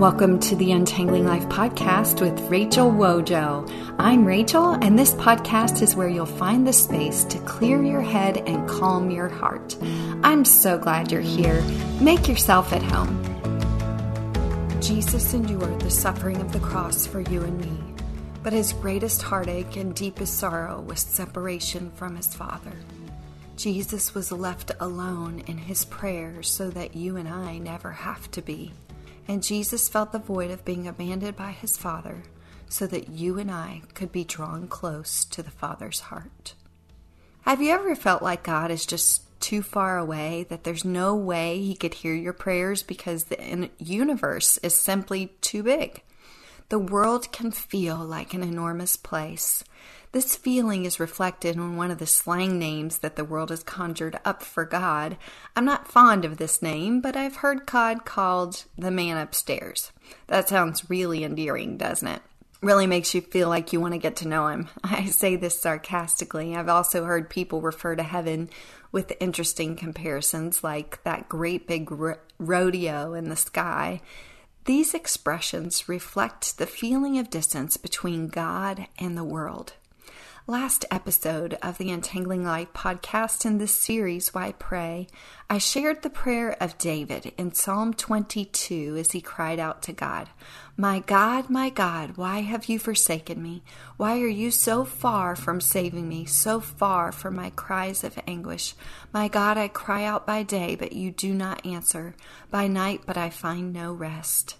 Welcome to the Untangling Life podcast with Rachel Wojo. I'm Rachel, and this podcast is where you'll find the space to clear your head and calm your heart. I'm so glad you're here. Make yourself at home. Jesus endured the suffering of the cross for you and me, but his greatest heartache and deepest sorrow was separation from his Father. Jesus was left alone in his prayer so that you and I never have to be. And Jesus felt the void of being abandoned by his Father so that you and I could be drawn close to the Father's heart. Have you ever felt like God is just too far away, that there's no way he could hear your prayers because the universe is simply too big? The world can feel like an enormous place. This feeling is reflected in one of the slang names that the world has conjured up for God. I'm not fond of this name, but I've heard God called the man upstairs. That sounds really endearing, doesn't it? Really makes you feel like you want to get to know him. I say this sarcastically. I've also heard people refer to heaven with interesting comparisons, like that great big ro- rodeo in the sky. These expressions reflect the feeling of distance between God and the world last episode of the Untangling Life podcast in this series, Why Pray, I shared the prayer of David in Psalm 22 as he cried out to God, My God, my God, why have you forsaken me? Why are you so far from saving me, so far from my cries of anguish? My God, I cry out by day, but you do not answer, by night, but I find no rest.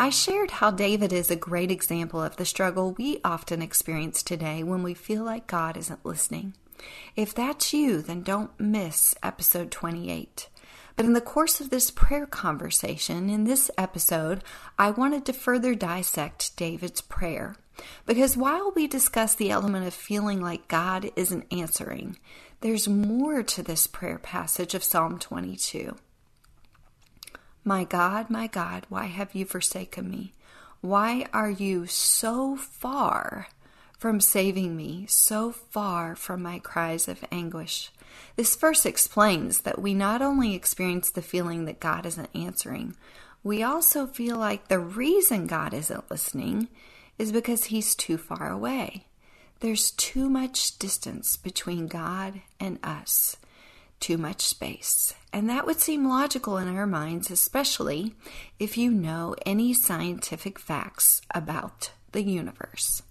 I shared how David is a great example of the struggle we often experience today when we feel like God isn't listening. If that's you, then don't miss episode 28. But in the course of this prayer conversation, in this episode, I wanted to further dissect David's prayer. Because while we discuss the element of feeling like God isn't answering, there's more to this prayer passage of Psalm 22. My God, my God, why have you forsaken me? Why are you so far from saving me, so far from my cries of anguish? This verse explains that we not only experience the feeling that God isn't answering, we also feel like the reason God isn't listening is because He's too far away. There's too much distance between God and us too much space. And that would seem logical in our minds, especially if you know any scientific facts about the universe.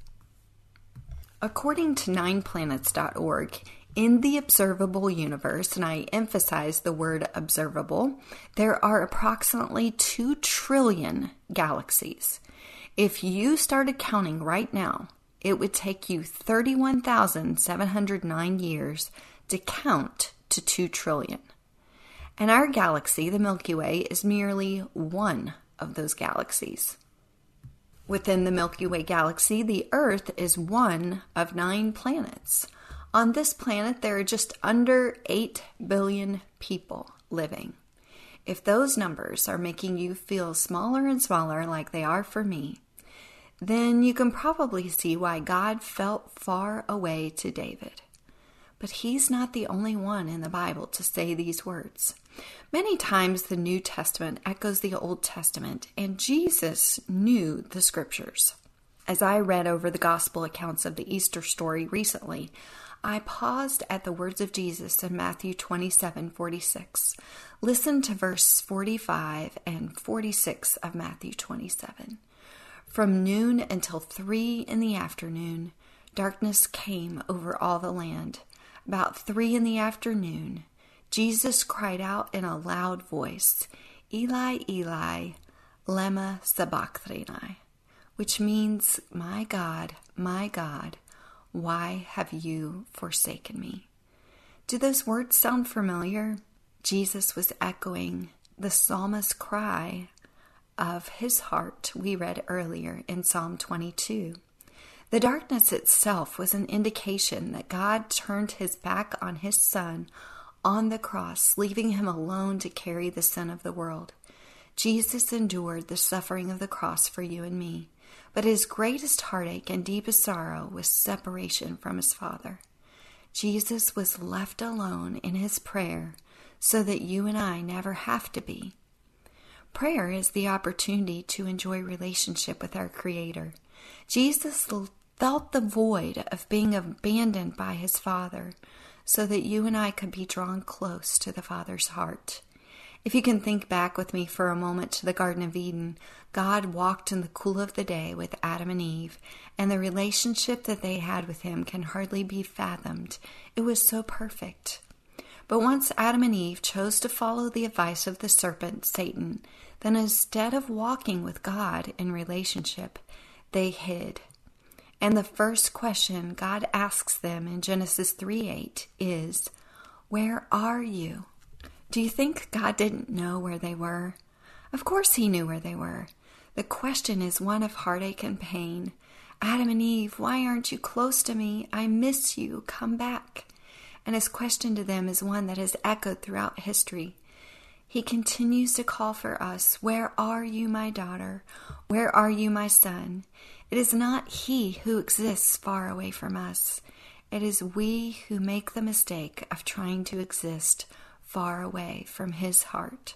According to nineplanets.org, in the observable universe, and I emphasize the word observable, there are approximately 2 trillion galaxies. If you started counting right now, it would take you 31,709 years to count to 2 trillion. And our galaxy, the Milky Way, is merely one of those galaxies. Within the Milky Way galaxy, the Earth is one of nine planets. On this planet, there are just under 8 billion people living. If those numbers are making you feel smaller and smaller, like they are for me, then you can probably see why God felt far away to David. But he's not the only one in the Bible to say these words. Many times the New Testament echoes the Old Testament, and Jesus knew the scriptures. As I read over the gospel accounts of the Easter story recently, I paused at the words of Jesus in Matthew 27 46. Listen to verse 45 and 46 of Matthew 27. From noon until three in the afternoon, darkness came over all the land. About three in the afternoon, Jesus cried out in a loud voice, Eli, Eli, lema sabachthani, which means, My God, my God, why have you forsaken me? Do those words sound familiar? Jesus was echoing the psalmist's cry of his heart we read earlier in Psalm 22. The darkness itself was an indication that God turned his back on his son on the cross, leaving him alone to carry the sin of the world. Jesus endured the suffering of the cross for you and me, but his greatest heartache and deepest sorrow was separation from his Father. Jesus was left alone in his prayer so that you and I never have to be. Prayer is the opportunity to enjoy relationship with our Creator. Jesus felt the void of being abandoned by his Father so that you and I could be drawn close to the Father's heart. If you can think back with me for a moment to the Garden of Eden, God walked in the cool of the day with Adam and Eve, and the relationship that they had with Him can hardly be fathomed. It was so perfect. But once Adam and Eve chose to follow the advice of the serpent, Satan, then instead of walking with God in relationship, they hid. And the first question God asks them in Genesis 3 8 is, Where are you? Do you think God didn't know where they were? Of course, He knew where they were. The question is one of heartache and pain. Adam and Eve, why aren't you close to me? I miss you. Come back. And his question to them is one that has echoed throughout history. He continues to call for us Where are you, my daughter? Where are you, my son? It is not He who exists far away from us. It is we who make the mistake of trying to exist far away from His heart.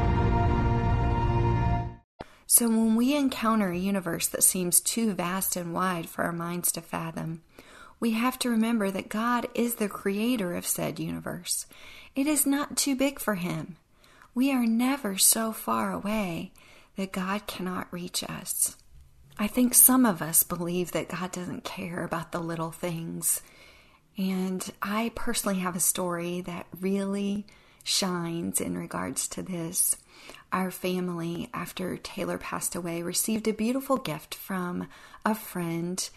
We encounter a universe that seems too vast and wide for our minds to fathom, we have to remember that God is the creator of said universe. It is not too big for Him. We are never so far away that God cannot reach us. I think some of us believe that God doesn't care about the little things. And I personally have a story that really shines in regards to this our family, after Taylor passed away, received a beautiful gift from a friend.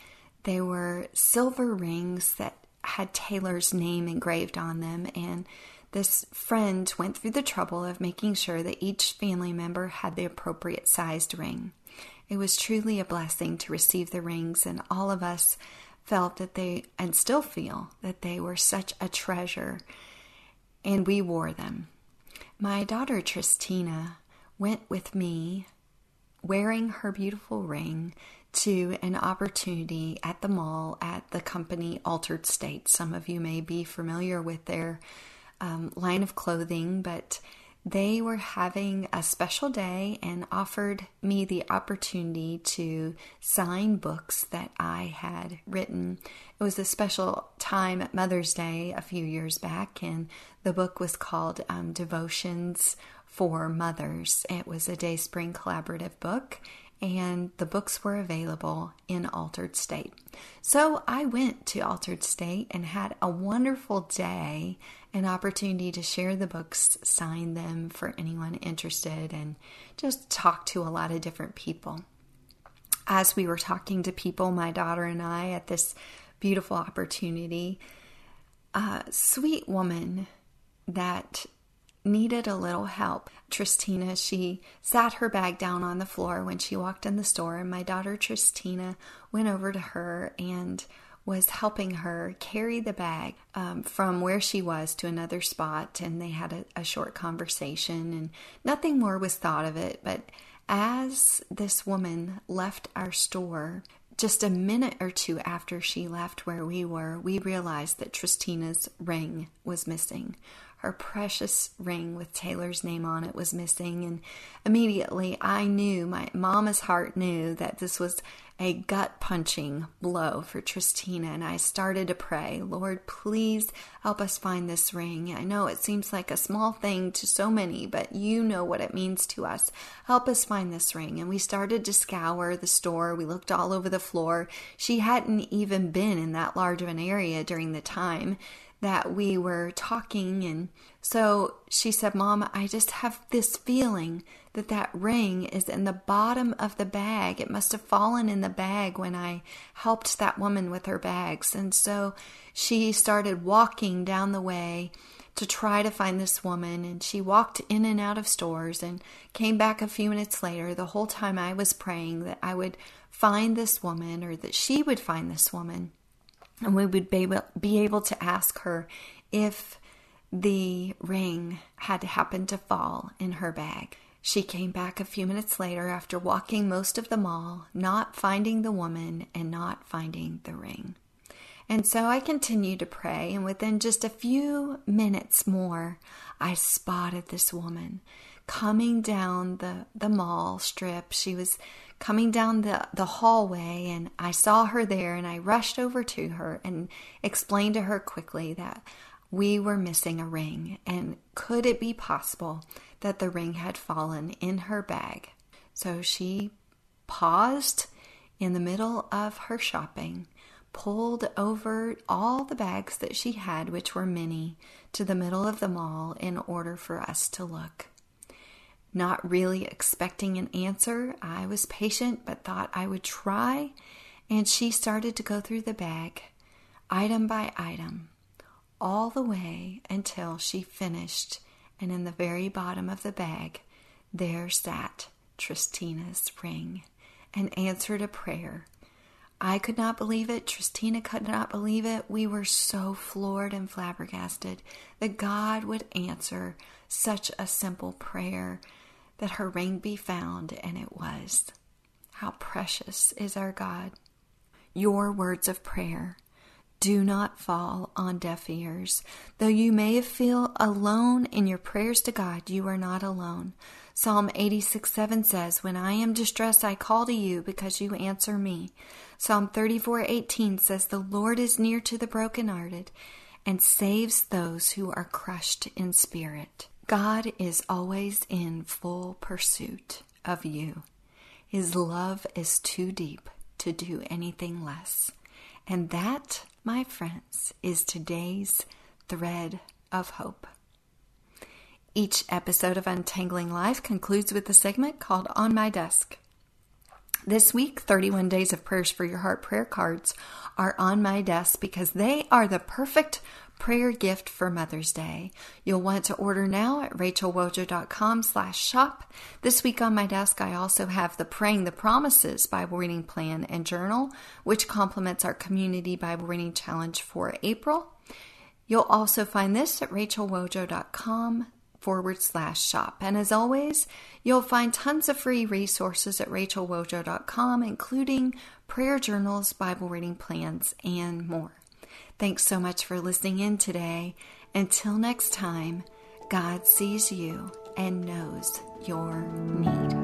They were silver rings that had Taylor's name engraved on them, and this friend went through the trouble of making sure that each family member had the appropriate sized ring. It was truly a blessing to receive the rings, and all of us felt that they, and still feel, that they were such a treasure, and we wore them. My daughter Tristina went with me wearing her beautiful ring to an opportunity at the mall at the company Altar'd State. Some of you may be familiar with their um, line of clothing, but they were having a special day and offered me the opportunity to sign books that I had written. It was a special time at Mother's Day a few years back, and the book was called um, Devotions for mothers. It was a Dayspring collaborative book, and the books were available in Altar'd State. So I went to Altar'd State and had a wonderful day, an opportunity to share the books, sign them for anyone interested, and just talk to a lot of different people. As we were talking to people, my daughter and I, at this beautiful opportunity, a sweet woman that needed a little help. Tristina, she sat her bag down on the floor when she walked in the store, and my daughter Tristina went over to her and was helping her carry the bag um, from where she was to another spot. And they had a, a short conversation, and nothing more was thought of it. But as this woman left our store, just a minute or two after she left where we were, we realized that Tristina's ring was missing her precious ring with Taylor's name on it was missing. And immediately I knew, my mama's heart knew that this was a gut punching blow for Tristina. And I started to pray, Lord, please help us find this ring. I know it seems like a small thing to so many, but you know what it means to us. Help us find this ring. And we started to scour the store. We looked all over the floor. She hadn't even been in that large of an area during the time that we were talking and so she said mom i just have this feeling that that ring is in the bottom of the bag it must have fallen in the bag when i helped that woman with her bags and so she started walking down the way to try to find this woman. And she walked in and out of stores and came back a few minutes later. The whole time I was praying that I would find this woman or that she would find this woman. And we would be able, be able to ask her if the ring had happened to fall in her bag. She came back a few minutes later after walking most of the mall, not finding the woman and not finding the ring. And so I continued to pray, and within just a few minutes more, I spotted this woman coming down the, the mall strip. She was coming down the, the hallway, and I saw her there, and I rushed over to her and explained to her quickly that we were missing a ring, and could it be possible that the ring had fallen in her bag? So she paused in the middle of her shopping pulled over all the bags that she had, which were many, to the middle of the mall in order for us to look. Not really expecting an answer, I was patient but thought I would try, and she started to go through the bag, item by item, all the way until she finished, and in the very bottom of the bag, there sat Tristina's ring and answered a prayer I could not believe it. Tristina could not believe it. We were so floored and flabbergasted that God would answer such a simple prayer that her ring be found, and it was. How precious is our God. Your words of prayer do not fall on deaf ears. Though you may feel alone in your prayers to God, you are not alone. Psalm 86 7 says, When I am distressed, I call to you because you answer me. Psalm 34 18 says, The Lord is near to the brokenhearted and saves those who are crushed in spirit. God is always in full pursuit of you. His love is too deep to do anything less. And that my friends, is today's thread of hope. Each episode of Untangling Life concludes with a segment called On My Desk. This week, 31 Days of Prayers for Your Heart prayer cards are on my desk because they are the perfect prayer gift for Mother's Day. You'll want to order now at rachelwojo.com slash shop. This week on my desk, I also have the Praying the Promises Bible Reading Plan and Journal, which complements our Community Bible Reading Challenge for April. You'll also find this at rachelwojo.com forward slash shop. And as always, you'll find tons of free resources at rachelwojo.com, including prayer journals, Bible reading plans, and more. Thanks so much for listening in today. Until next time, God sees you and knows your need.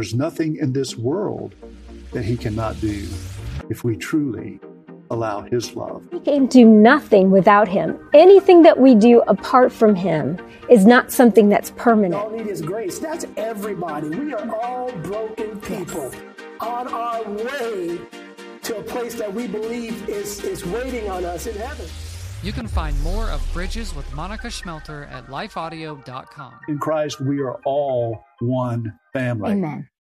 There's nothing in this world that he cannot do if we truly allow his love. We can do nothing without him. Anything that we do apart from him is not something that's permanent. All need is grace. That's everybody. We are all broken people on our way to a place that we believe is, is waiting on us in heaven. You can find more of Bridges with Monica Schmelter at lifeaudio.com. In Christ, we are all one family. Amen.